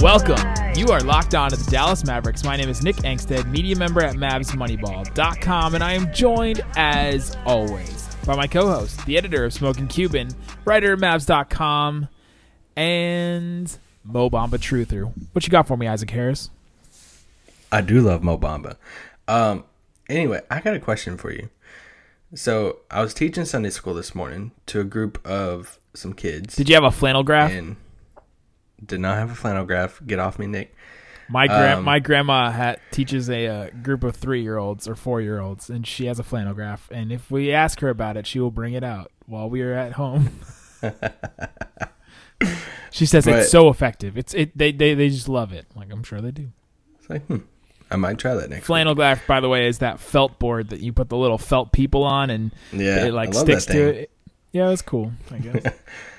Welcome. You are locked on to the Dallas Mavericks. My name is Nick Angstadt, media member at MavsMoneyball.com, and I am joined, as always, by my co host, the editor of Smoking Cuban, writer of Mavs.com, and Mo Bamba Truther. What you got for me, Isaac Harris? I do love Mo Bamba. Um, anyway, I got a question for you. So I was teaching Sunday school this morning to a group of some kids. Did you have a flannel graph? And did not have a flannel graph. Get off me, Nick. My gra- Um, my grandma ha- teaches a uh, group of three year olds or four year olds, and she has a flannel graph. And if we ask her about it, she will bring it out while we are at home. she says But- it's so effective. It's it they, they they just love it. Like I'm sure they do. It's like, hmm, I might try that next. Flannel graph, by the way, is that felt board that you put the little felt people on, and. Yeah, it like sticks to it. Yeah, it's cool. I guess.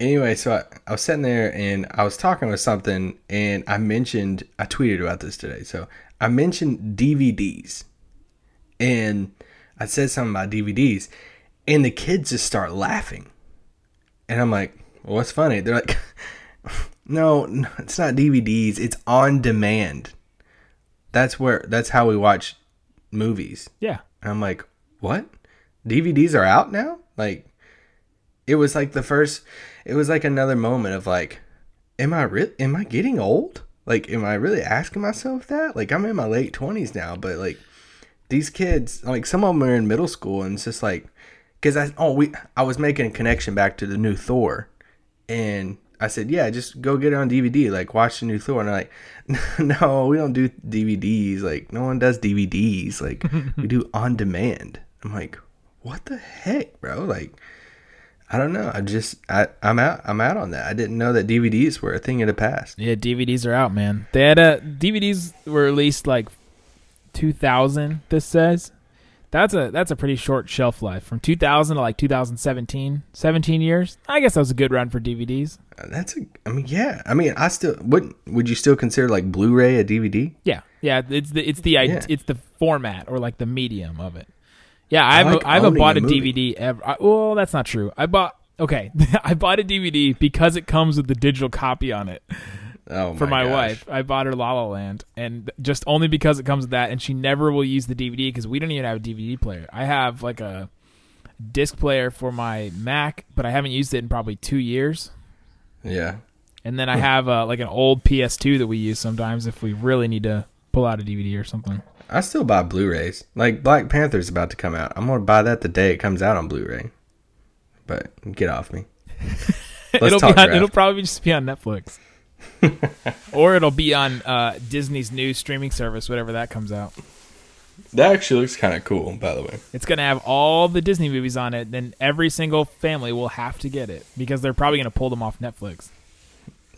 Anyway, so I, I was sitting there and I was talking with something, and I mentioned I tweeted about this today. So I mentioned DVDs, and I said something about DVDs, and the kids just start laughing, and I'm like, well, "What's funny?" They're like, "No, no, it's not DVDs. It's on demand. That's where that's how we watch movies." yeah. And I'm like, what? DVDs are out now? Like, it was like the first, it was like another moment of like, am I re- am I getting old? Like, am I really asking myself that? Like, I'm in my late 20s now, but like, these kids, like, some of them are in middle school, and it's just like, because I, oh, we, I was making a connection back to the new Thor, and I said, yeah, just go get it on DVD, like, watch the new Thor. And they're like, no, we don't do DVDs. Like, no one does DVDs. Like, we do on demand. I'm like, what the heck, bro? Like, I don't know. I just, I, I'm out. I'm out on that. I didn't know that DVDs were a thing of the past. Yeah, DVDs are out, man. They had a DVDs were released like 2000. This says that's a that's a pretty short shelf life from 2000 to like 2017. 17 years. I guess that was a good run for DVDs. Uh, that's a, I mean, yeah. I mean, I still, would would you still consider like Blu-ray a DVD? Yeah, yeah. It's the it's the Yeah. it's the format or like the medium of it. Yeah, I haven't like I haven't bought a a. DVD ever. I, well, that's not true. I bought okay. I bought a DVD because it comes with the digital copy on it. Oh, for my gosh. wife. I bought her La La Land, and just only because it comes with that, and she never will use the DVD because we don't even have a DVD player. I have like a disc player for my Mac, but I haven't used it in probably two years. Yeah. And then I have uh, like an old PS2 that we use sometimes if we really need to pull out a DVD or something. I still buy Blu-rays. Like Black Panther's about to come out. I'm gonna buy that the day it comes out on Blu-ray. But get off me. It'll on, it'll probably just be on Netflix. or it'll be on uh, Disney's new streaming service, whatever that comes out. That actually looks kind of cool, by the way. It's gonna have all the Disney movies on it. Then every single family will have to get it because they're probably gonna pull them off Netflix.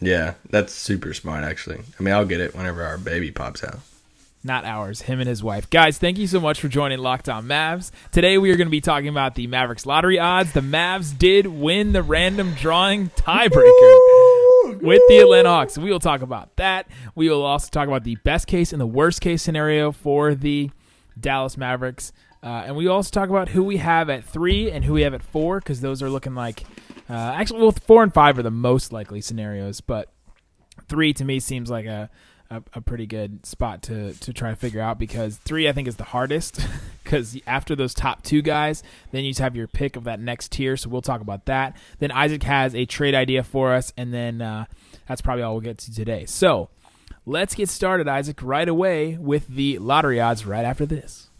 Yeah, that's super smart. Actually, I mean, I'll get it whenever our baby pops out. Not ours, him and his wife. Guys, thank you so much for joining Locked On Mavs. Today we are going to be talking about the Mavericks lottery odds. The Mavs did win the random drawing tiebreaker with the Atlanta Hawks. We will talk about that. We will also talk about the best case and the worst case scenario for the Dallas Mavericks. Uh, and we also talk about who we have at three and who we have at four because those are looking like uh, actually well four and five are the most likely scenarios, but three to me seems like a, a, a pretty good spot to, to try to figure out because three I think is the hardest because after those top two guys, then you have your pick of that next tier. So we'll talk about that. Then Isaac has a trade idea for us, and then uh, that's probably all we'll get to today. So let's get started, Isaac, right away with the lottery odds right after this.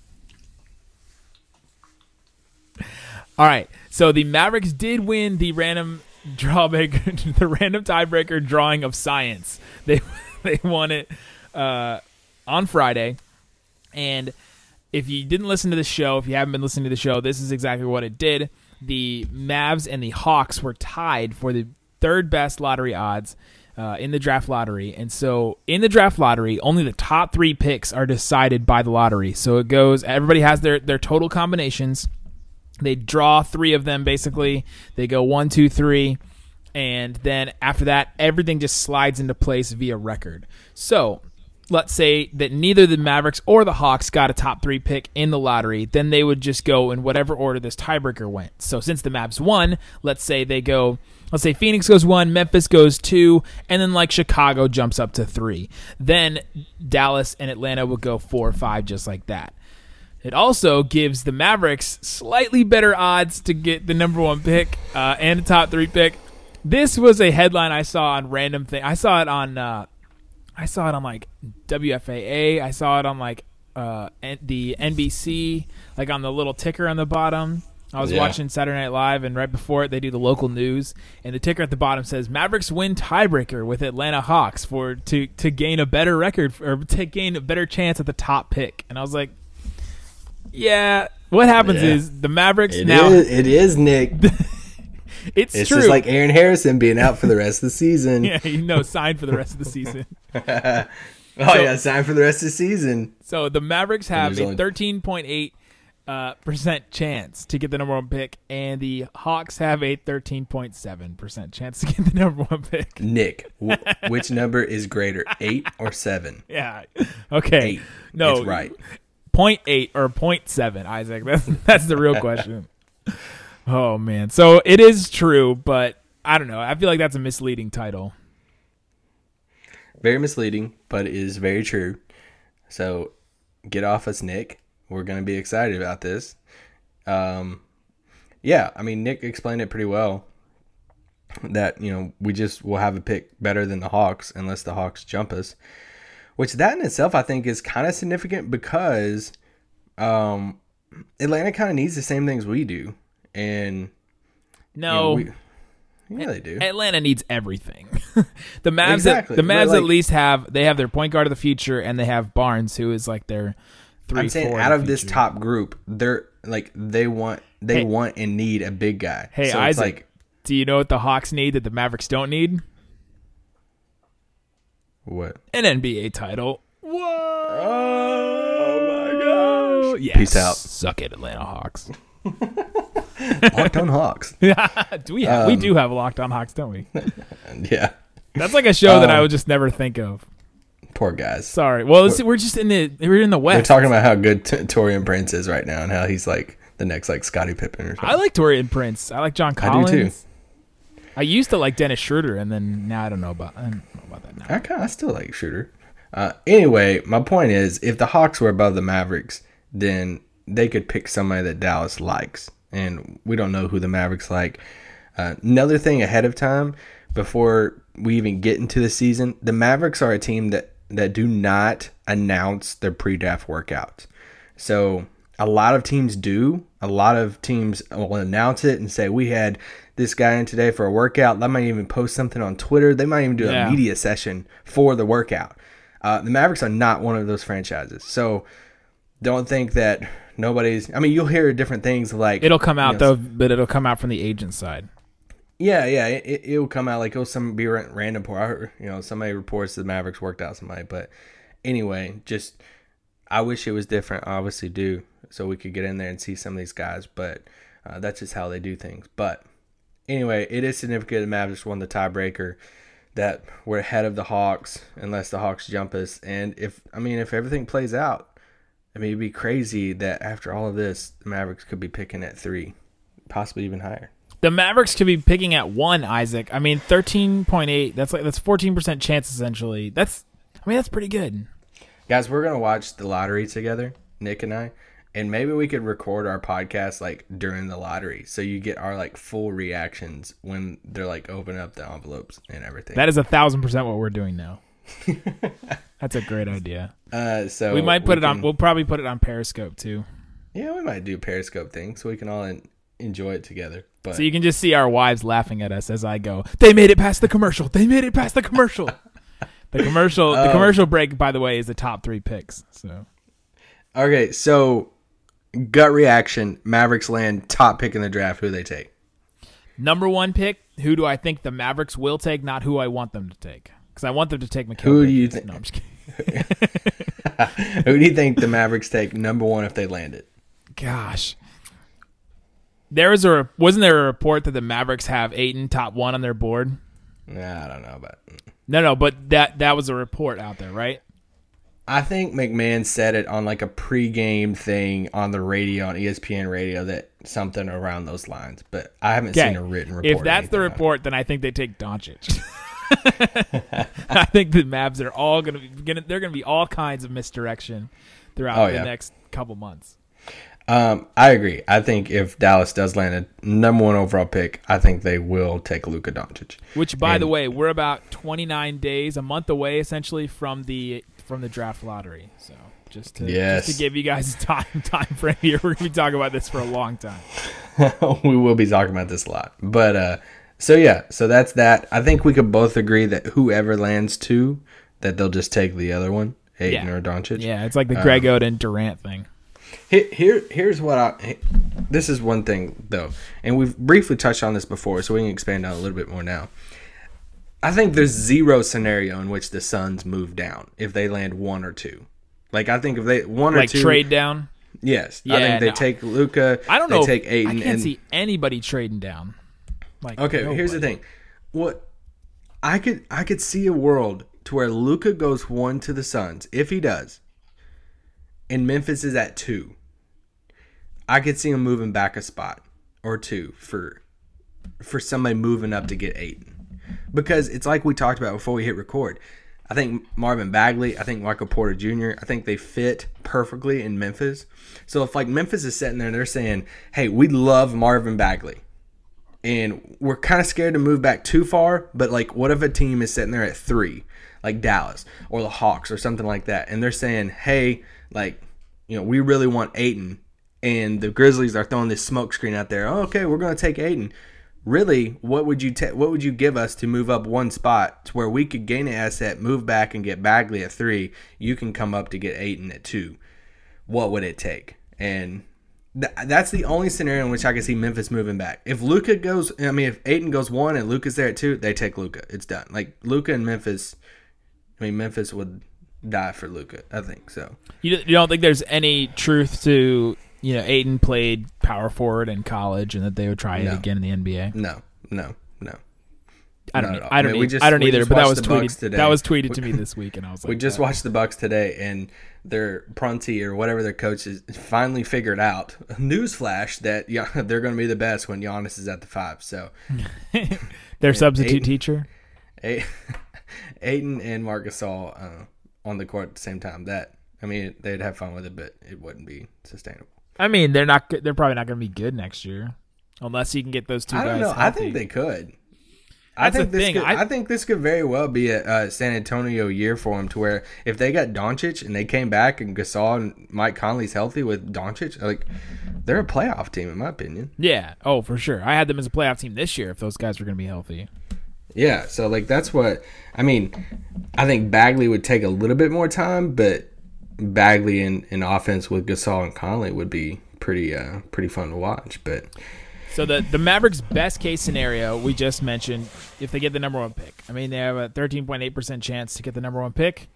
All right. So the Mavericks did win the random drawback, the random tiebreaker drawing of science. They they won it uh, on Friday, and if you didn't listen to the show, if you haven't been listening to the show, this is exactly what it did. The Mavs and the Hawks were tied for the third best lottery odds. uh, in the draft lottery. And so in the draft lottery, only the top three picks are decided by the lottery. So it goes, everybody has their, their total combinations. They draw three of them basically. They go one, two, three. And then after that, everything just slides into place via record. So let's say that neither the Mavericks or the Hawks got a top three pick in the lottery, then they would just go in whatever order this tiebreaker went. So since the Mavs won, let's say they go, let's say Phoenix goes one, Memphis goes two, and then like Chicago jumps up to three. Then Dallas and Atlanta would go four or five, just like that. It also gives the Mavericks slightly better odds to get the number one pick uh, and a top three pick. This was a headline I saw on random thing. I saw it on uh, I saw it on like WFAA. I saw it on like uh, N- the NBC, like on the little ticker on the bottom. I was Yeah. watching Saturday Night Live, and right before it, they do the local news, and the ticker at the bottom says Mavericks win tiebreaker with Atlanta Hawks for to to gain a better record or to gain a better chance at the top pick. And I was like, yeah. What happens Yeah. is the Mavericks It now. is- It is Nick. it's, It's true. just like Aaron Harrison being out for the rest of the season. yeah, you know, signed for the rest of the season. Oh So- yeah, sign for the rest of the season. So the Mavericks have a thirteen point eight uh, percent chance to get the number one pick, and the Hawks have a thirteen point seven percent chance to get the number one pick. Nick, w- which number is greater, eight or seven? Yeah. Okay. Eight. No, It's right. Point eight or point seven, Isaac. That's that's the real question. Oh man. So it is true, but I don't know. I feel like that's a misleading title. Very misleading, but it is very true. So get off us, Nick. We're gonna be excited about this. Um, yeah, I mean Nick explained it pretty well. That you know we just will have a pick better than the Hawks unless the Hawks jump us. Which that in itself I think is kind of significant because um, Atlanta kind of needs the same things we do, and you know, No. we, yeah, they do. Atlanta needs everything. the Mavs, Exactly, the Mavs at least have they have their point guard of the future, and they have Barnes, who is like their three. I'm saying out of this top group, they're like they want they Hey. want and need a big guy. Hey so Isaac, like do you know what the Hawks need that the Mavericks don't need? what? An NBA title. Whoa! Oh my gosh! Yes. Peace out. Suck it, Atlanta Hawks. Locked on Hawks. do we have? we Um, do have locked on Hawks, don't we? yeah, That's like a show that I Um, would just never think of. poor guys. Sorry. Well, it's, we're just in the we're in the West. We're talking about how good T- Taurean Prince is right now and how he's like the next like Scottie Pippen or something. I like Taurean Prince. I like John I do Collins. too. I used to like Dennis Schroeder, and then now I don't know about I don't know about that now. I kind I still like Shooter. Uh, anyway, my point is, if the Hawks were above the Mavericks, then they could pick somebody that Dallas likes, and we don't know who the Mavericks like. Uh, another thing ahead of time, before we even get into the season, the Mavericks are a team that that do not announce their pre-draft workouts. So a lot of teams do. A lot of teams will announce it and say we had this guy in today for a workout. They might even post something on Twitter. They might even do Yeah. a media session for the workout. Uh, the Mavericks are not one of those franchises. So don't think that nobody's. I mean, you'll hear different things like It'll come out you know, though, but it'll come out from the agent side. yeah, yeah, it, it will come out like it'll some be random report. You know, somebody reports the Mavericks worked out somebody, but anyway, just I wish it was different. I obviously do, so we could get in there and see some of these guys, but uh, that's just how they do things. But anyway, it is significant. The Mavericks won the tiebreaker. That we're ahead of the Hawks unless the Hawks jump us, and if I mean if everything plays out, I mean it'd be crazy that after all of this, the Mavericks could be picking at three, possibly even higher. The Mavericks could be picking at one, Isaac. I mean, thirteen point eight. That's like that's fourteen percent chance essentially. That's I mean that's pretty good. Guys, we're gonna watch the lottery together, Nick and I, and maybe we could record our podcast like during the lottery, so you get our like full reactions when they're like open up the envelopes and everything. That is a thousand percent what we're doing now. that's a great idea. uh, so We might put it on. can- We'll probably put it on Periscope too, yeah, we might do Periscope thing, so we can all en- enjoy it together. But so you can just see our wives laughing at us as I go. They made it past the commercial. They made it past the commercial. the commercial. The Oh. commercial break, by the way, is the top three picks. So okay, so gut reaction: Mavericks land top pick in the draft. Who they take? number one pick. who do I think the Mavericks will take, not who I want them to take. Because I want them to take Mikal. Who do you think- No, I'm just kidding. Who do you think the Mavericks take number one if they land it? Gosh. There was a wasn't there a report that the Mavericks have Ayton top one on their board? Nah, I don't know about. No, no, but that that was a report out there, right? I think MacMahon said it on like a pregame thing on the radio on ESPN radio that something around those lines, but I haven't Okay. seen a written report. If that's the anything on it. report, then I think they take Doncic. I think the Mavs are all gonna be gonna they're gonna be all kinds of misdirection throughout Oh, the yeah. next couple months. Um, I agree. I think if Dallas does land a number one overall pick, I think they will take Luka Doncic. Which, by the way, we're about 29 days, a month away, essentially from the from the draft lottery. So just to Yes. just to give you guys a time time frame here, we're gonna be talking about this for a long time. we will be talking about this a lot. But uh so yeah, so that's that. I think we could both agree that whoever lands two, that they'll just take the other one, Ayton Yeah. or Doncic. Yeah, it's like the Um, Greg Oden Durant thing. Here, here here's what I this is one thing though, and we've briefly touched on this before, so we can expand on it a little bit more now. I think there's zero scenario in which the Suns move down if they land one or two. Like I think if they one or two trade down. Yes, Yeah, I think they no. take Luka. I don't they know. Take Ayton I can't and see anybody trading down. Like Okay, here's the thing. What I could I could see a world to where Luka goes one to the Suns if he does, and Memphis is at two. I could see him moving back a spot or two for for somebody moving up to get eight, because it's like we talked about before we hit record. I think Marvin Bagley, I think Michael Porter Jr., I think they fit perfectly in Memphis. So if like Memphis is sitting there and they're saying, "Hey, we love Marvin Bagley," and we're kind of scared to move back too far. But like, what if a team is sitting there at three, like Dallas or the Hawks or something like that, and they're saying, "Hey, like, you know, we really want Ayton," and the Grizzlies are throwing this smoke screen out there. Oh, okay, we're going to take Ayton. Really, what would you ta- what would you give us to move up one spot to where we could gain an asset, move back, and get Bagley at three? You can come up to get Ayton at two. What would it take? And Th- that's the only scenario in which I can see Memphis moving back. If Luka goes, I mean, if Ayton goes one and Luka's there at two, they take Luka. It's done. Like Luka and Memphis. I mean, Memphis would die for Luka. I think so. You, you don't think there's any truth to you know Ayton played power forward in college and that they would try it again in the NBA? No, no, no. I don't. I don't. I mean, we just- I don't either. But that was tweeted. today. That was tweeted to me this week, and I was like, We just "Oh." watched the Bucks today, and their Prunty or whatever their coach is finally figured out. Newsflash that yeah, they're going to be the best when Giannis is at the five. So, their substitute Ayton. teacher. A- Ayton and Marc Gasol uh, on the court at the same time. That I mean, they'd have fun with it, but it wouldn't be sustainable. I mean, they're not. good- They're probably not going to be good next year, unless you can get those two I don't guys. know. I think they could. I think this thing. Could, I- I, think this could very well be a, uh San Antonio year for him, to where if they got Doncic and they came back and Gasol and Mike Conley's healthy with Doncic, like they're a playoff team in my opinion. Yeah. Oh, for sure. I had them as a playoff team this year if those guys were going to be healthy. Yeah, so like that's what I mean. I think Bagley would take a little bit more time, but Bagley in, in offense with Gasol and Conley would be pretty uh pretty fun to watch. But So the the Mavericks' best case scenario we just mentioned, if they get the number one pick, I mean they have a thirteen point eight percent chance to get the number one pick.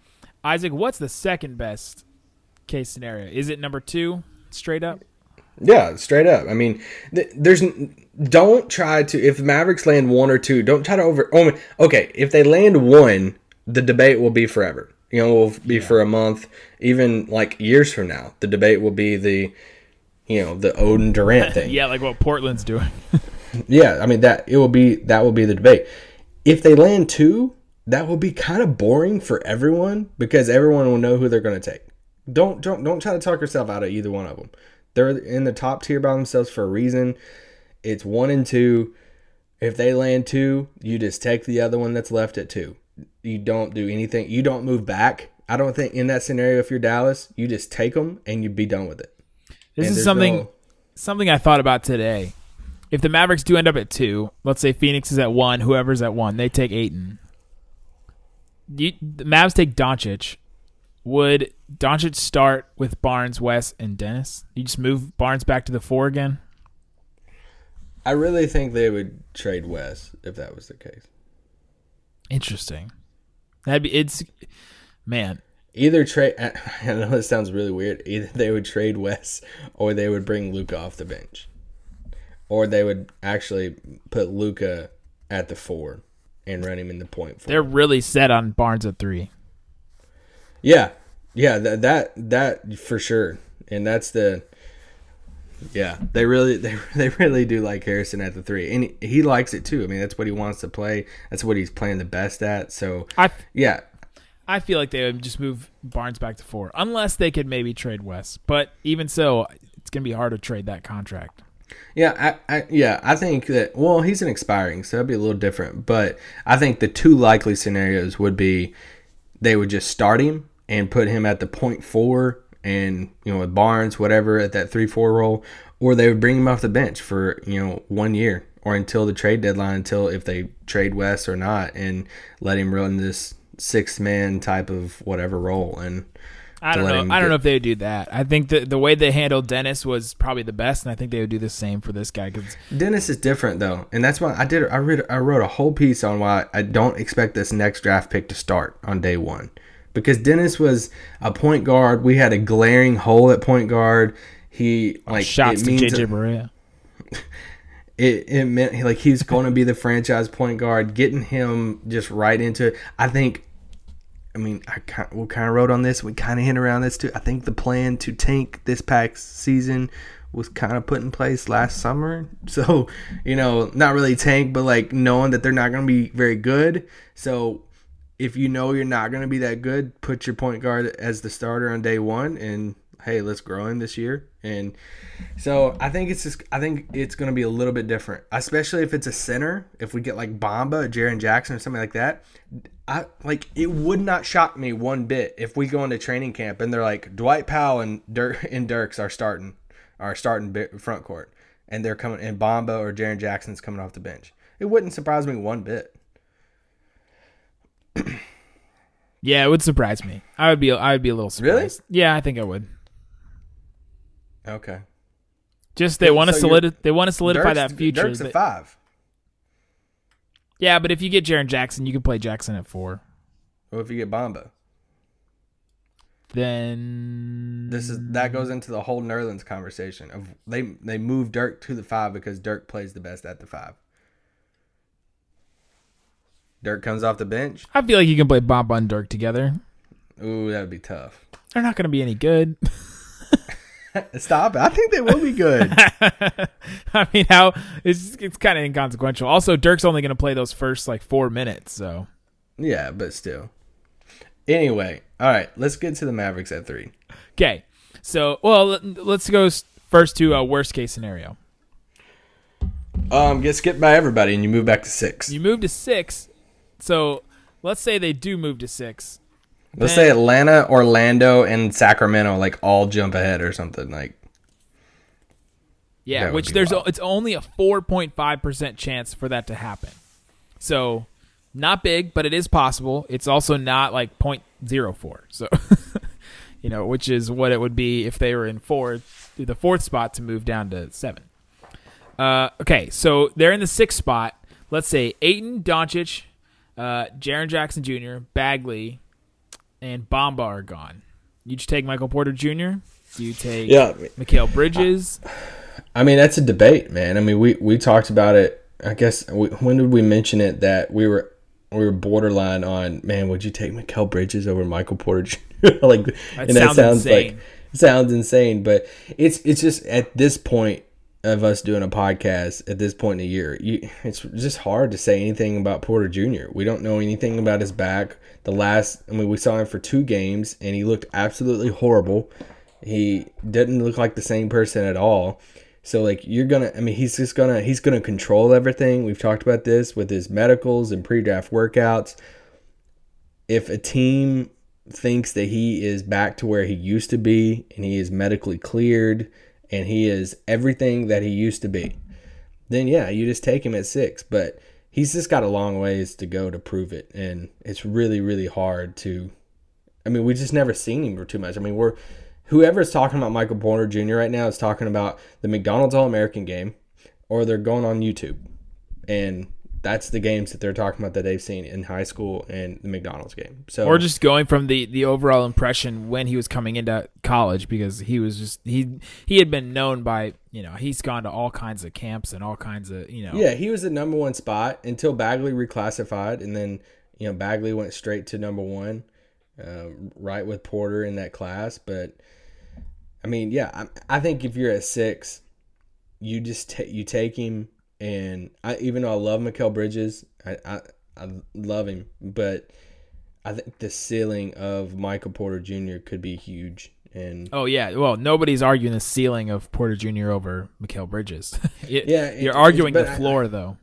Isaac, what's the second best case scenario? Is it number two, straight up? Yeah, straight up. I mean, th- there's don't try to if Mavericks land one or two, don't try to over. Oh, okay, if they land one, the debate will be forever. You know, will be for a month, even like years from now. The debate will be the, you know, the Oden Durant thing. Yeah, like what Portland's doing. Yeah, I mean that it will be that will be the debate. If they land two, that will be kind of boring for everyone because everyone will know who they're going to take. Don't don't don't try to talk yourself out of either one of them. They're in the top tier by themselves for a reason. It's one and two. If they land two, you just take the other one that's left at two. You don't do anything. You don't move back. I don't think in that scenario, if you're Dallas, you just take them and you be done with it. This And is something no- something I thought about today. If the Mavericks do end up at two, let's say Phoenix is at one, whoever's at one, they take Ayton. You, the Mavs take Doncic. Would Doncic start with Barnes, West, and Dennis? You just move Barnes back to the four again. I really think they would trade Wes if that was the case. Interesting. That'd be it's man. Either trade. I know this sounds really weird. Either they would trade Wes, or they would bring Luka off the bench, or they would actually put Luka at the four and run him in the point four. They're really set on Barnes at three. Yeah, yeah, that that that for sure, and that's the. Yeah, they really they they really do like Harrison at the three, and he, he likes it too. I mean, that's what he wants to play. That's what he's playing the best at. So I yeah, I feel like they would just move Barnes back to four, unless they could maybe trade Wes. But even so, it's gonna be hard to trade that contract. Yeah, I, I yeah, I think that well, he's an expiring, so that'd be a little different. But I think the two likely scenarios would be they would just start him and put him at the point four and you know with Barnes, whatever, at that three four role, or they would bring him off the bench for, you know, one year or until the trade deadline, until if they trade Wes or not, and let him run this six man type of whatever role and I don't know. I don't get- know if they would do that. I think the the way they handled Dennis was probably the best, and I think they would do the same for this guy because Dennis is different though, and that's why I did. I read. I wrote a whole piece on why I don't expect this next draft pick to start on day one, because Dennis was a point guard. We had a glaring hole at point guard. He like shots it to means JJ Barea. it, it meant like he's going to be the franchise point guard. Getting him just right into it. I think. I mean, I kind we kind of wrote on this. We kind of hint around this too. I think the plan to tank this past season was kind of put in place last summer. So, you know, not really tank, but like knowing that they're not going to be very good. So, if you know you're not going to be that good, put your point guard as the starter on day one, and hey, let's grow him this year. And so I think it's just I think it's going to be a little bit different, especially if it's a center. If we get like Bamba, Jaren Jackson, or something like that, I like it would not shock me one bit if we go into training camp and they're like Dwight Powell and Dirk and Dirks are starting, are starting front court, and they're coming and Bamba or Jaren Jackson's coming off the bench. It wouldn't surprise me one bit. Yeah, it would surprise me. I would be I would be a little surprised. Really? Yeah, I think I would. Okay. Just they want to So solidi- they want to solidify Dirk's- that future. Dirk's a They- five. yeah, but if you get Jaren Jackson, you can play Jackson at four. What if you get Bamba? Then This is that goes into the whole Nerlens conversation of they they move Dirk to the five because Dirk plays the best at the five. Dirk comes off the bench. I feel like you can play Bob and Dirk together. Ooh, that would be tough. They're not going to be any good. Stop it! I think they will be good. I mean, how it's it's kind of inconsequential. Also, Dirk's only going to play those first like four minutes, so yeah, but still. Anyway, all right, let's get to the Mavericks at three. okay. So, well, let- let's go first to a worst case scenario. Um, get skipped by everybody, and you move back to six. You move to six. So, let's say they do move to six. Let's say Atlanta, Orlando, and Sacramento like all jump ahead or something like. Yeah, which there's wild. it's only a 4.5% chance for that to happen. So, not big, but it is possible. It's also not like 0.04. So, you know, which is what it would be if they were in fourth, the fourth spot to move down to 7. Uh, okay, so they're in the sixth spot. Let's say Ayton, Doncic, uh, Jaren Jackson Jr., Bagley, and Bamba are gone. You just take Michael Porter Jr. Do you take Yeah. Mikal Bridges? I mean, that's a debate, man. I mean, we we talked about it. I guess we, when did we mention it that we were we were borderline on man? Would you take Mikal Bridges over Michael Porter Jr.? like, and that sounds sounds insane. like sounds insane, but it's it's just at this point of us doing a podcast at this point in the year, you, it's just hard to say anything about Porter Jr. We don't know anything about his back. The last, I mean, we saw him for two games, and he looked absolutely horrible. He didn't look like the same person at all. So like you're gonna, I mean, he's just gonna, he's gonna control everything. We've talked about this with his medicals and pre-draft workouts. If a team thinks that he is back to where he used to be and he is medically cleared and he is everything that he used to be, then yeah, you just take him at six. But he's just got a long ways to go to prove it, and it's really, really hard to. I mean, we just never seen him for too much. I mean, we're whoever's talking about Michael Porter Jr. right now is talking about the McDonald's All American game, or they're going on YouTube, and that's the games that they're talking about that they've seen in high school and the McDonald's game. So or just going from the the overall impression when he was coming into college because he was just he he had been known by you know he's gone to all kinds of camps and all kinds of you know yeah, he was the number one spot until Bagley reclassified, and then you know Bagley went straight to number one, uh, right with Porter in that class. But I mean, yeah, I, I think if you're at six, you just ta- you take him, and I even though I love Mikal Bridges, I, I I love him, but I think the ceiling of Michael Porter Jr. could be huge. And Oh yeah, well nobody's arguing the ceiling of Porter Jr. over Mikal Bridges. It- Yeah, it- you're arguing the I- floor though.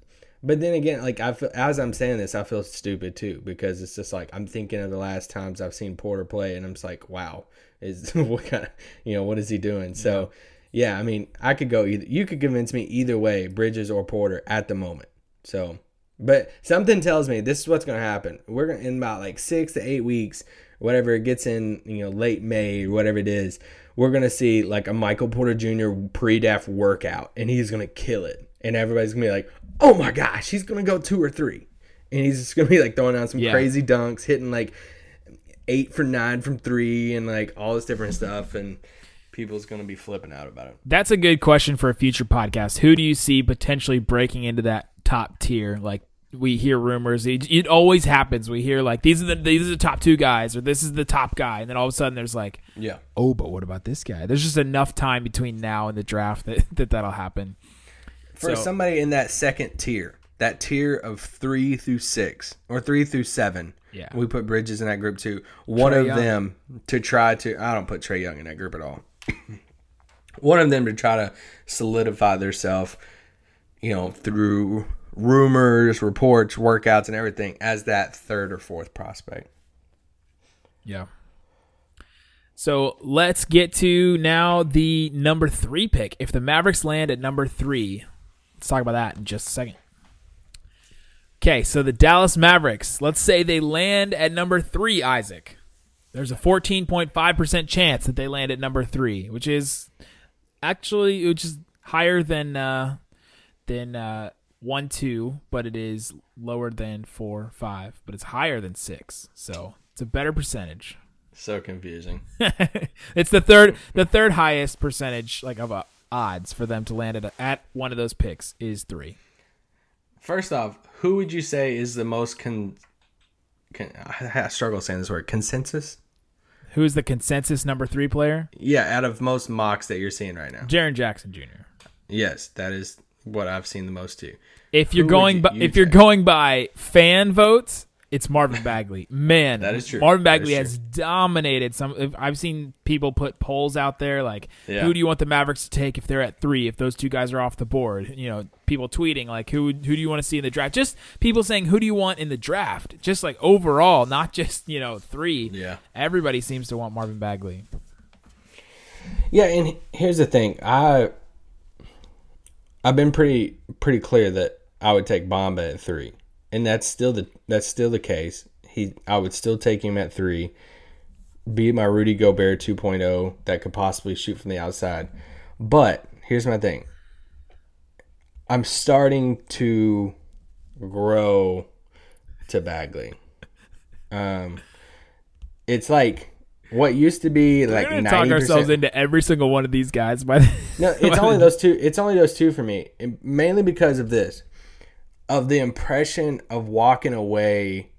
But then again, like I feel, as I'm saying this, I feel stupid too because it's just like I'm thinking of the last times I've seen Porter play, and I'm just like, wow, is what kind of you know what is he doing? So yeah, I mean, I could go either. You could convince me either way, Bridges or Porter at the moment. So, but something tells me this is what's going to happen. We're gonna in about like six to eight weeks, whatever it gets in, you know, late May, whatever it is. We're gonna see like a Michael Porter Jr. pre-DAF workout, and he's gonna kill it, and everybody's gonna be like, "Oh my gosh, he's gonna go two or three. and he's just gonna be like throwing out some Yeah. crazy dunks, hitting like eight for nine from three, and like all this different stuff, and people's gonna be flipping out about it. That's a good question for a future podcast. Who do you see potentially breaking into that top tier? Like we hear rumors, it, it always happens. We hear like these are the these are the top two guys, or this is the top guy, and then all of a sudden there's like, Yeah. oh, but what about this guy? There's just enough time between now and the draft that, that that'll happen. for So- somebody in that second tier, that tier of three through six or three through seven. Yeah. we put Bridges in that group too. One of Young. them to try to. I don't put Trae Young in that group at all. One of them to try to solidify themselves, you know, through rumors, reports, workouts, and everything as that third or fourth prospect. Yeah. So let's get to now the number three pick. If the Mavericks land at number three, let's talk about that in just a second. Okay, so the Dallas Mavericks, let's say they land at number three, Isaac. There's a 14.5% chance that they land at number three, which is actually which is higher than uh, than uh, one two, but it is lower than four five, but it's higher than six. So it's a better percentage. So confusing. it's the third the third highest percentage like of uh, odds for them to land at, at one of those picks is three. First off, who would you say is the most con? con I struggle saying this word. Consensus. Who's the consensus number three player? Yeah, out of most mocks that you're seeing right now. Jaren Jackson Jr. Yes, that is what I've seen the most too. If you're Who going you- by, you if you're going by fan votes, it's Marvin Bagley. Man, That is true. Marvin Bagley true. has dominated some. I've seen people put polls out there like, Yeah. who do you want the Mavericks to take if they're at three? If those two guys are off the board, you know, people tweeting like, who who do you want to see in the draft? Just people saying, who do you want in the draft? Just like overall, not just you know three. Yeah. Everybody seems to want Marvin Bagley. Yeah, and here's the thing. I I've been pretty pretty clear that I would take Bomba at three, and that's still the that's still the case. He I would still take him at three. Be my Rudy Gobert 2.0 that could possibly shoot from the outside. But here's my thing. I'm starting to grow to Bagley. Um, it's like what used to be like We're gonna talk 90%. ourselves into every single one of these guys. By the, No, it's only those two. It's only those two for me, mainly because of this, of the impression of walking away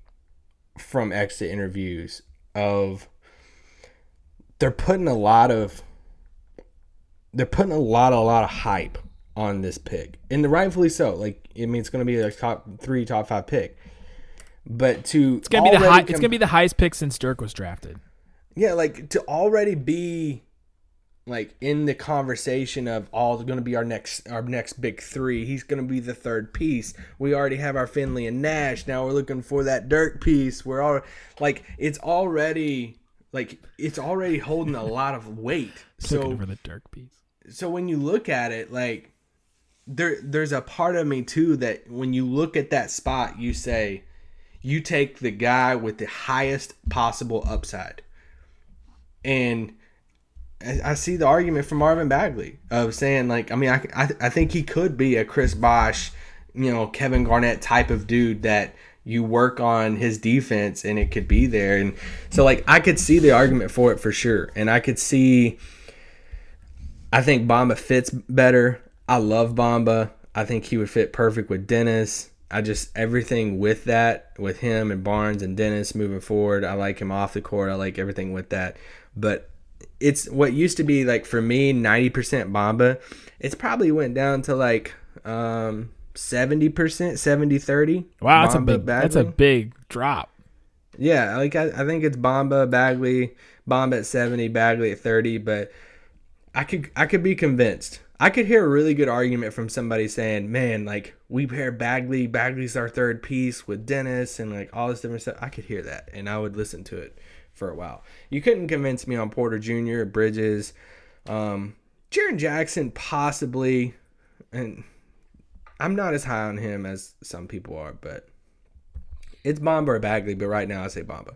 from exit interviews of they're putting a lot of they're putting a lot a lot of hype on this pick, and rightfully so. Like, I mean, it's going to be like top three, top five pick, but to it's gonna be the high, It's gonna be the highest pick since Dirk was drafted. yeah, like to already be like in the conversation of all going to be our next our next big three. He's going to be the third piece. We already have our Finley and Nash. Now we're looking for that Dirk piece. We're all like it's already like it's already holding a lot of weight. So for the Dirk piece. so when you look at it like there there's a part of me too that when you look at that spot you say you take the guy with the highest possible upside and I see the argument from Marvin Bagley of saying like I mean I, I, I think he could be a Chris Bosh, you know Kevin Garnett type of dude that you work on his defense and it could be there and so like I could see the argument for it for sure and I could see I think Bamba fits better. I love Bamba. I think he would fit perfect with Dennis. I just everything with that with him and Barnes and Dennis moving forward. I like him off the court. I like everything with that. But it's what used to be like for me 90% Bamba. It's probably went down to like um 70%, 70-30. Wow, that's a big that's a big drop. Yeah, like I, I think it's Bamba, Bagley, Bamba at 70, Bagley at 30, but I could I could be convinced. I could hear a really good argument from somebody saying, "Man, like we pair Bagley, Bagley's our third piece with Dennis and like all this different stuff." I could hear that and I would listen to it for a while. You couldn't convince me on Porter Jr., Bridges, um Jaren Jackson possibly and I'm not as high on him as some people are, but it's Bamba or Bagley, but right now I say Bamba.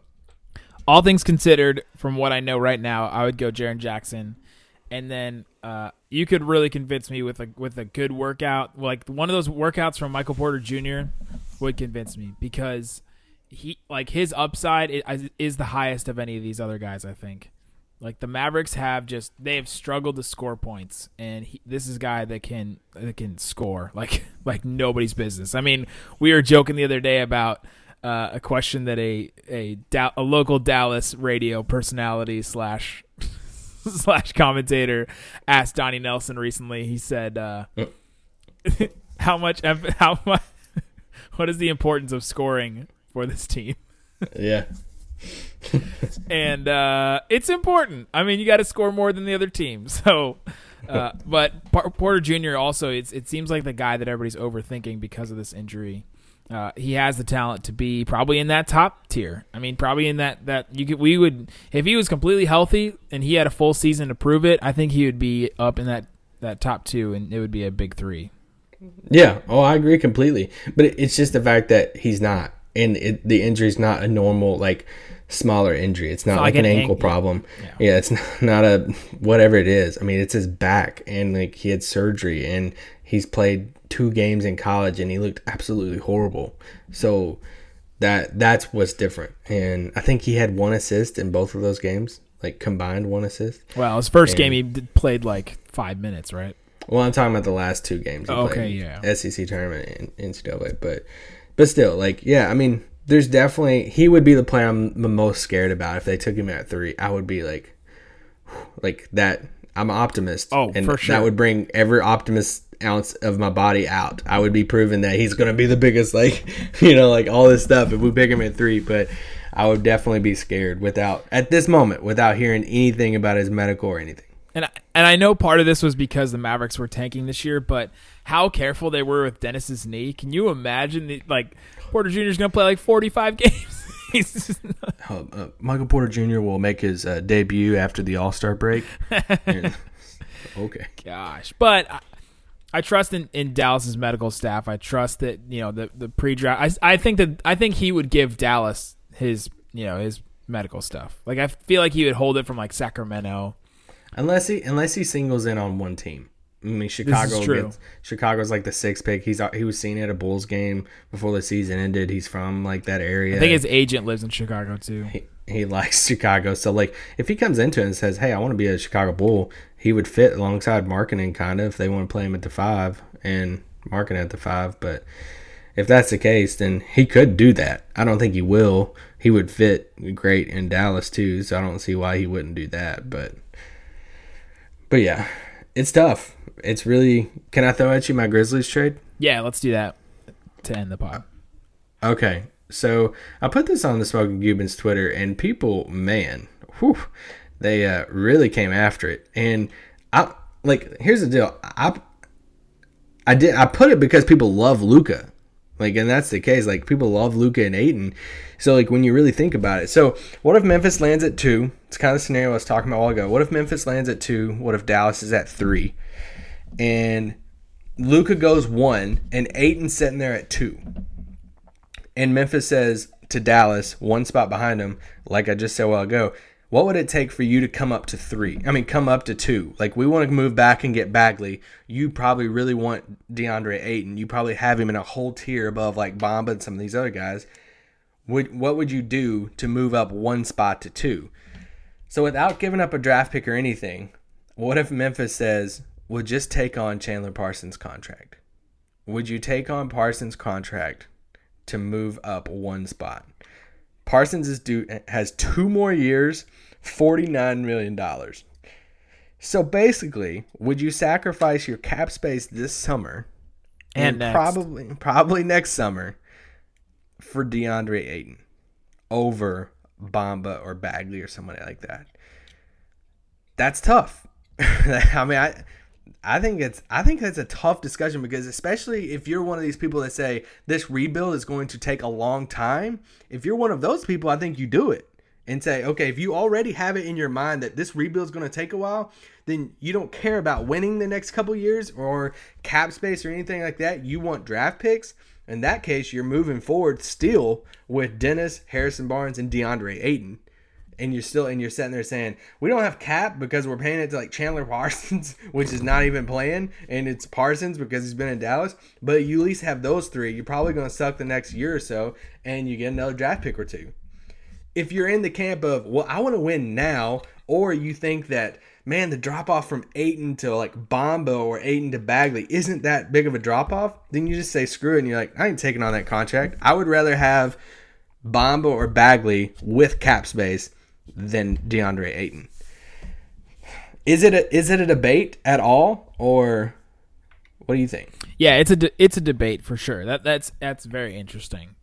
all things considered, from what I know right now, I would go Jaren Jackson, and then uh, you could really convince me with a with a good workout, like one of those workouts from Michael Porter Jr. would convince me because he like his upside is, is the highest of any of these other guys. I think. Like the Mavericks have just they have struggled to score points, and he, this is a guy that can that can score like like nobody's business. I mean, we were joking the other day about uh, a question that a a a local Dallas radio personality slash slash commentator asked Donnie Nelson recently. He said, uh, "How much? How much? What is the importance of scoring for this team?" Yeah. and uh, it's important. I mean, you got to score more than the other team. So, uh, but Por- Porter Jr. also, it's, it seems like the guy that everybody's overthinking because of this injury. Uh, he has the talent to be probably in that top tier. I mean, probably in that that you could we would if he was completely healthy and he had a full season to prove it. I think he would be up in that that top two, and it would be a big three. Yeah. Oh, I agree completely. But it's just the fact that he's not, and it, the is not a normal like smaller injury. It's not not like, an an ankle problem. Yeah. It's not a whatever it is. I mean, it's his back, and like he had surgery, and he's played two games in college, and he looked absolutely horrible. So that that's what's different. And I think he had one assist in both of those games, like combined one assist. Well, his first And- game he played like five minutes, right? Well, I'm talking about the last two games. Okay, yeah. SEC tournament and NCAA, but but still, like, yeah, I mean, there's definitely he would be the player I'm the most scared about if they took him at three. I would be like, like that. I'm an optimist. Oh, and for That would bring every optimist ounce of my body out. I would be proving that he's gonna be the biggest, like, you know, like all this stuff if we pick him at three. But I would definitely be scared without at this moment without hearing anything about his medical or anything. And I, and I know part of this was because the Mavericks were tanking this year, but how careful they were with Dennis's knee. Can you imagine the like Porter Jr. is going to play like 45 games? Uh, uh, Michael Porter Jr. will make his uh, debut after the All Star break. Okay. gosh. But I, I trust in, in Dallas's medical staff. I trust that, you know, the the pre-draft I I think that I think he would give Dallas his, you know, his medical stuff. Like I feel like he would hold it from like Sacramento. Unless he unless he singles in on one team. I mean, Chicago gets Chicago's like the sixth pick. He's he was seen at a Bulls game before the season ended. He's from like that area. I think his agent lives in Chicago too. he, he likes Chicago. So like if he comes into it and says, "Hey, I want to be a Chicago Bull," he would fit alongside Markkanen kind of if they want to play him at the five and Markkanen at the five. But if that's the case, then he could do that. I don't think he will. He would fit great in Dallas too, so I don't see why he wouldn't do that. But but yeah, it's tough. It's really. Can I throw at you my Grizzlies trade? Yeah, let's do that to end the pod. Okay, so I put this on the Smoking Cubans Twitter, and people, man, whew, they uh, really came after it. And I like, here's the deal. I I did I put it because people love Luka, like, and that's the case. Like, people love Luka and Ayton. So, like, when you really think about it, so what if Memphis lands at two? It's kind of the scenario I was talking about a while ago. What if Memphis lands at two? What if Dallas is at three? And Luka goes one, and Ayton's sitting there at two and Memphis says to Dallas, one spot behind him, like I just said a while ago, What would it take for you to come up to three? I mean, come up to two. Like we want to move back and get Bagley. You probably really want DeAndre Ayton. You probably have him in a whole tier above like Bamba and some of these other guys. Would what would you do to move up one spot to two? So without giving up a draft pick or anything, what if Memphis says, "We'll just take on Chandler Parsons' contract"? Would you take on Parsons' contract to move up one spot? Parsons is due has two more years, forty nine million dollars. So basically, would you sacrifice your cap space this summer And next. probably probably next summer for DeAndre Ayton over Bamba or Bagley or somebody like that? That's tough. I mean, I I think it's I think that's a tough discussion because especially if you're one of these people that say this rebuild is going to take a long time, if you're one of those people, I think you do it and say, okay, if you already have it in your mind that this rebuild is going to take a while, then you don't care about winning the next couple years or cap space or anything like that. You want draft picks. In that case, you're moving forward still with Dennis, Harrison Barnes, and DeAndre Ayton and you're still and you're sitting there saying we don't have cap because we're paying it to like Chandler Parsons, which is not even playing, and it's Parsons because he's been in Dallas. But you at least have those three. You're probably going to suck the next year or so, and you get another draft pick or two. If you're in the camp of well, I want to win now, or you think that man, the drop off from Ayton to like Bamba or Ayton to Bagley isn't that big of a drop off, then you just say screw it, and you're like, I ain't taking on that contract. I would rather have Bamba or Bagley with cap space than DeAndre Ayton. Is it a is it a debate at all, or what do you think? Yeah, it's a de- it's a debate for sure. That that's that's very interesting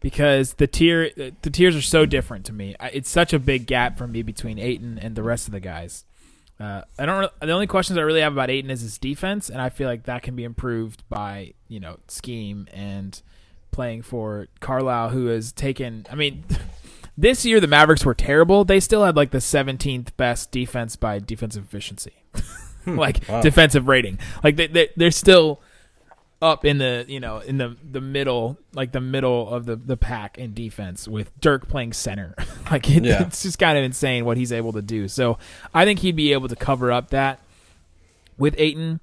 because the tier the tiers are so different to me. It's such a big gap for me between Ayton and the rest of the guys. Uh, I don't. The only questions I really have about Ayton is his defense, and I feel like that can be improved by you know scheme and playing for Carlisle, who has taken. I mean, this year the Mavericks were terrible. They still had like the 17th best defense by defensive efficiency, hmm. like defensive rating. Like they, they they're still up in the you know in the the middle like the middle of the the pack in defense with Dirk playing center. like it, Yeah. it's just kind of insane what he's able to do. So I think he'd be able to cover up that with Ayton.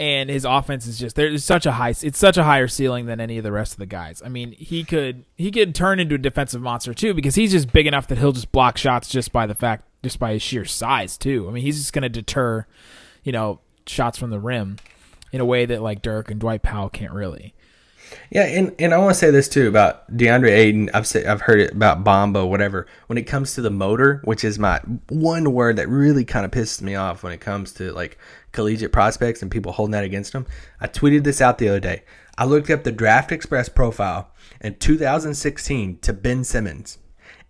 And his offense is just there's such a high it's such a higher ceiling than any of the rest of the guys. I mean, he could he could turn into a defensive monster too because he's just big enough that he'll just block shots just by the fact just by his sheer size too. I mean, he's just going to deter, you know, shots from the rim in a way that like Dirk and Dwight Powell can't really. Yeah, and, and I want to say this too about DeAndre Ayton. I've said I've heard it about Bamba, whatever. When it comes to the motor, which is my one word that really kind of pisses me off when it comes to like collegiate prospects and people holding that against them. I tweeted this out the other day. I looked up the Draft Express profile in 2016 to Ben Simmons,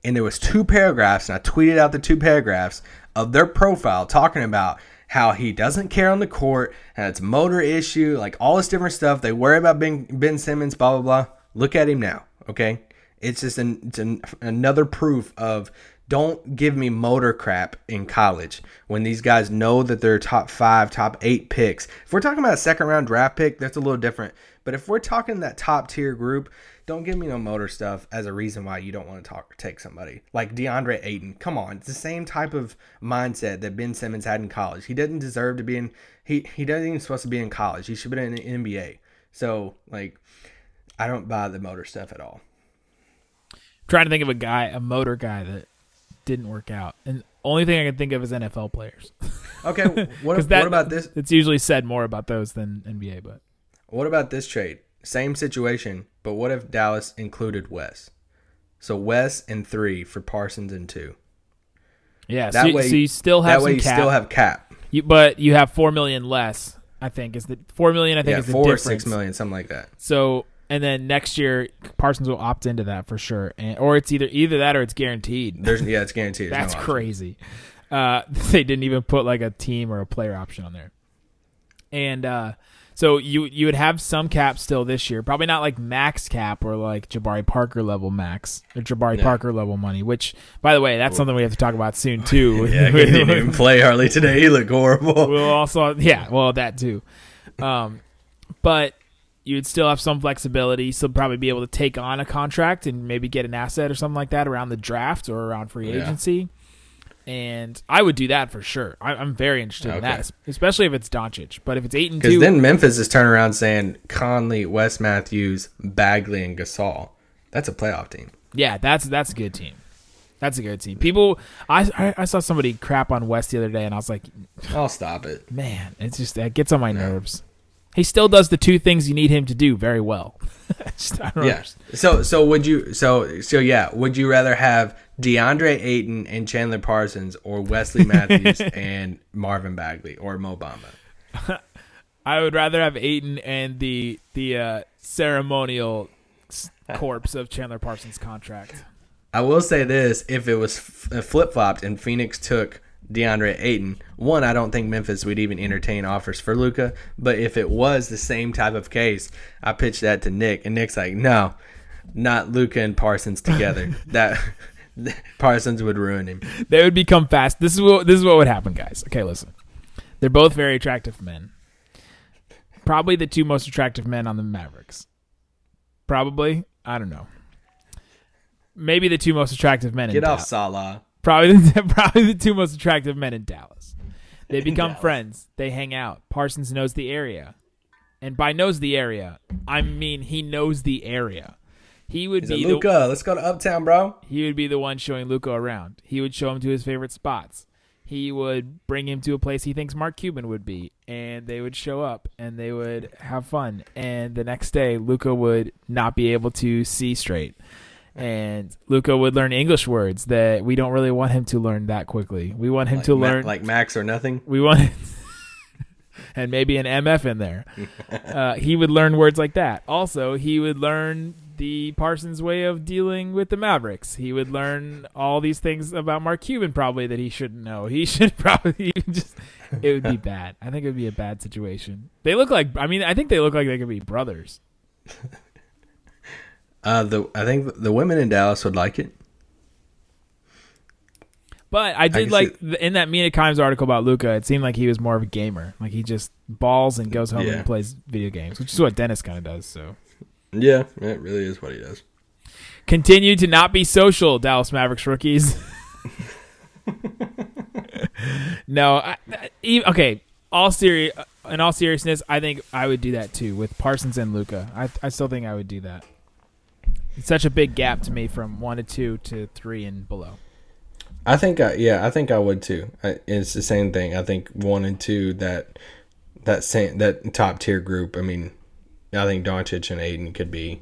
and there was two paragraphs, and I tweeted out the two paragraphs of their profile talking about how he doesn't care on the court, and it's motor issue, like all this different stuff. They worry about Ben, ben Simmons, blah blah blah. Look at him now, okay? It's just an, it's an, another proof of don't give me motor crap in college when these guys know that they're top five, top eight picks. If we're talking about a second round draft pick, that's a little different. But if we're talking that top tier group, don't give me no motor stuff as a reason why you don't want to talk take somebody like DeAndre Ayton. Come on, it's the same type of mindset that Ben Simmons had in college. He didn't deserve to be in. He he doesn't even supposed to be in college. He should be in the NBA. So like, I don't buy the motor stuff at all. trying to think of a guy, a motor guy that didn't work out, and only thing I can think of is NFL players. Okay, what, if, that- what about this? It's usually said more about those than NBA, but What about this trade? Same situation, but what if Dallas included Wes? So Wes and three for Parsons and two. yeah. That so, you- way, so you still have that way you cap, still have cap. you, but you have four million less. I think is the four million. I think Yeah, is four or six million, something like that. So and then next year Parsons will opt into that for sure, and or it's either either that or it's guaranteed. There's yeah, it's guaranteed. There's That's no crazy. Uh, they didn't even put like a team or a player option on there. And uh, so you you would have some cap still this year, probably not like max cap or like Jabari Parker level max or Jabari Yeah. Parker level money. Which, by the way, that's something we have to talk about soon too. Yeah, he didn't even play hardly today. He looked horrible. we'll also yeah well that too um but you'd still have some flexibility so probably be able to take on a contract and maybe get an asset or something like that around the draft or around free Yeah. agency and I would do that for sure. I, I'm very interested in that, especially if it's Doncic. But if it's eight and two, then Memphis is turning around saying Conley, Wes Matthews, Bagley, and Gasol. That's a playoff team. yeah, that's that's a good team. That's a good team. People, I, I saw somebody crap on West the other day, and I was like, I'll stop it. man, it's just that gets on my nerves. He still does the two things you need him to do very well. Just- I don't Yeah. understand. So so would you so so yeah, would you rather have DeAndre Ayton and Chandler Parsons or Wesley Matthews and Marvin Bagley or Mo Bamba? I would rather have Ayton and the the uh, ceremonial corpse of Chandler Parsons' contract. I will say this: if it was f- flip flopped and Phoenix took DeAndre Ayton, one, I don't think Memphis would even entertain offers for Luka. But if it was the same type of case, I pitched that to Nick, and Nick's like, "No, not Luka and Parsons together. that Parsons would ruin him." They would become fast. This is what this is what would happen, guys. Okay, listen. They're both very attractive men. Probably the two most attractive men on the Mavericks. Probably, I don't know. Maybe the two most attractive men. Get in off Dallas. Salah. Probably, the, probably the two most attractive men in Dallas. They become friends. They hang out. Parsons knows the area, and by knows the area, I mean he knows the area. He would He's like, be the, Luka, let's go to Uptown, bro. he would be the one showing Luka around. He would show him to his favorite spots. He would bring him to a place he thinks Mark Cuban would be, and they would show up and they would have fun. And the next day, Luka would not be able to see straight, and Luka would learn English words that we don't really want him to learn that quickly. We want him Like, to Ma- learn like Max or nothing. we want and maybe an MF in there. Uh, he would learn words like that. Also, he would learn the Parsons way of dealing with the Mavericks. He would learn all these things about Mark Cuban probably that he shouldn't know. He should probably just it would be bad. I think it would be a bad situation. They look like I mean, I think they look like they could be brothers. Uh, the I think the women in Dallas would like it. But I did can like see- in that Mina Kimes article about Luka. It seemed like he was more of a gamer. Like he just balls and goes home Yeah. and plays video games, which is what Dennis kind of does. So Yeah, it really is what he does. Continue to not be social, Dallas Mavericks rookies. no, I, I- okay. All seri- in all seriousness, I think I would do that too with Parsons and Luka. I, I still think I would do that. It's such a big gap to me from one to two to three and below. I think, I, yeah, I think I would too. I, it's the same thing. I think one and two that that same that top tier group. I mean, I think Doncic and Ayton could be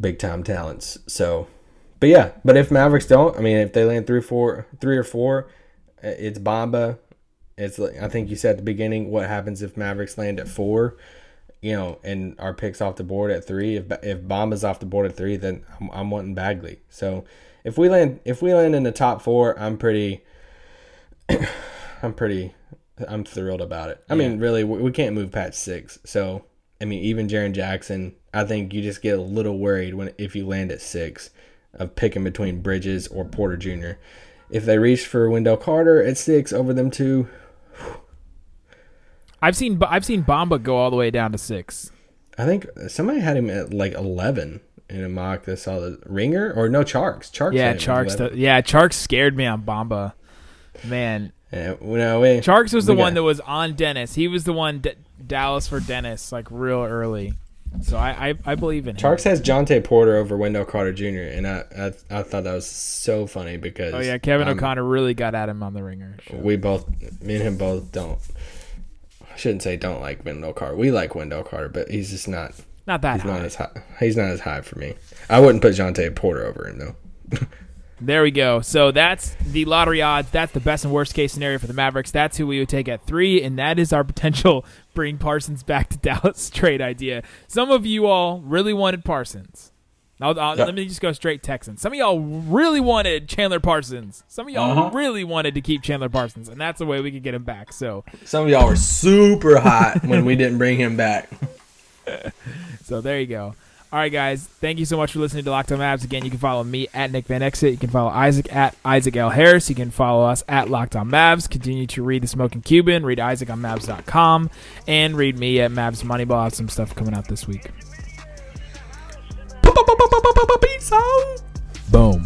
big time talents. So, but yeah, but if Mavericks don't, I mean, if they land three, four, three or four, it's Bamba. It's like I think you said at the beginning. What happens if Mavericks land at four? You know, and our picks off the board at three. If if Bamba's off the board at three, then I'm, I'm wanting Bagley. So if we land if we land in the top four, I'm pretty. I'm pretty. I'm thrilled about it. I mean, really, we, we can't move past six. So I mean, even Jaren Jackson, I think you just get a little worried when if you land at six, of picking between Bridges or Porter Jr. If they reach for Wendell Carter at six over them two, I've seen I've seen Bamba go all the way down to six. I think somebody had him at like eleven in a mock that saw the ringer or no Charks. Charks. Yeah, Charks. 11. yeah, Charks scared me on Bamba. Man, Yeah, no, we, Charks was the one got- that was on Dennis. He was the one D- Dallas for Dennis, like real early. So I I, I believe in him. Charks has Jontay Porter over Wendell Carter Jr. and I, I I thought that was so funny because Oh yeah, Kevin um, O'Connor really got at him on the ringer. show. we both me and him both don't I shouldn't say don't like Wendell Carter. We like Wendell Carter, but he's just not Not that he's high. not as high. He's not as high for me. I wouldn't put Jontay Porter over him though. There we go. So that's the lottery odds. That's the best and worst case scenario for the Mavericks. That's who we would take at three, and that is our potential bring Parsons back to Dallas trade idea. Some of you all really wanted Parsons. I'll, I'll- Yeah. Let me just go straight Texans. Some of y'all really wanted Chandler Parsons. Some of y'all Uh-huh. really wanted to keep Chandler Parsons, and that's the way we could get him back. So, Some of y'all were super hot when we didn't bring him back. so there you go. All right, guys. Thank you so much for listening to Locked On Mavs. Again, you can follow me at Nick Van Exit. You can follow Isaac at Isaac L. Harris. You can follow us at Locked On Mavs. Continue to read The Smoking Cuban. Read Isaac on Mavs.com. And read me at Mavs Moneyball. I have some stuff coming out this week. Bom.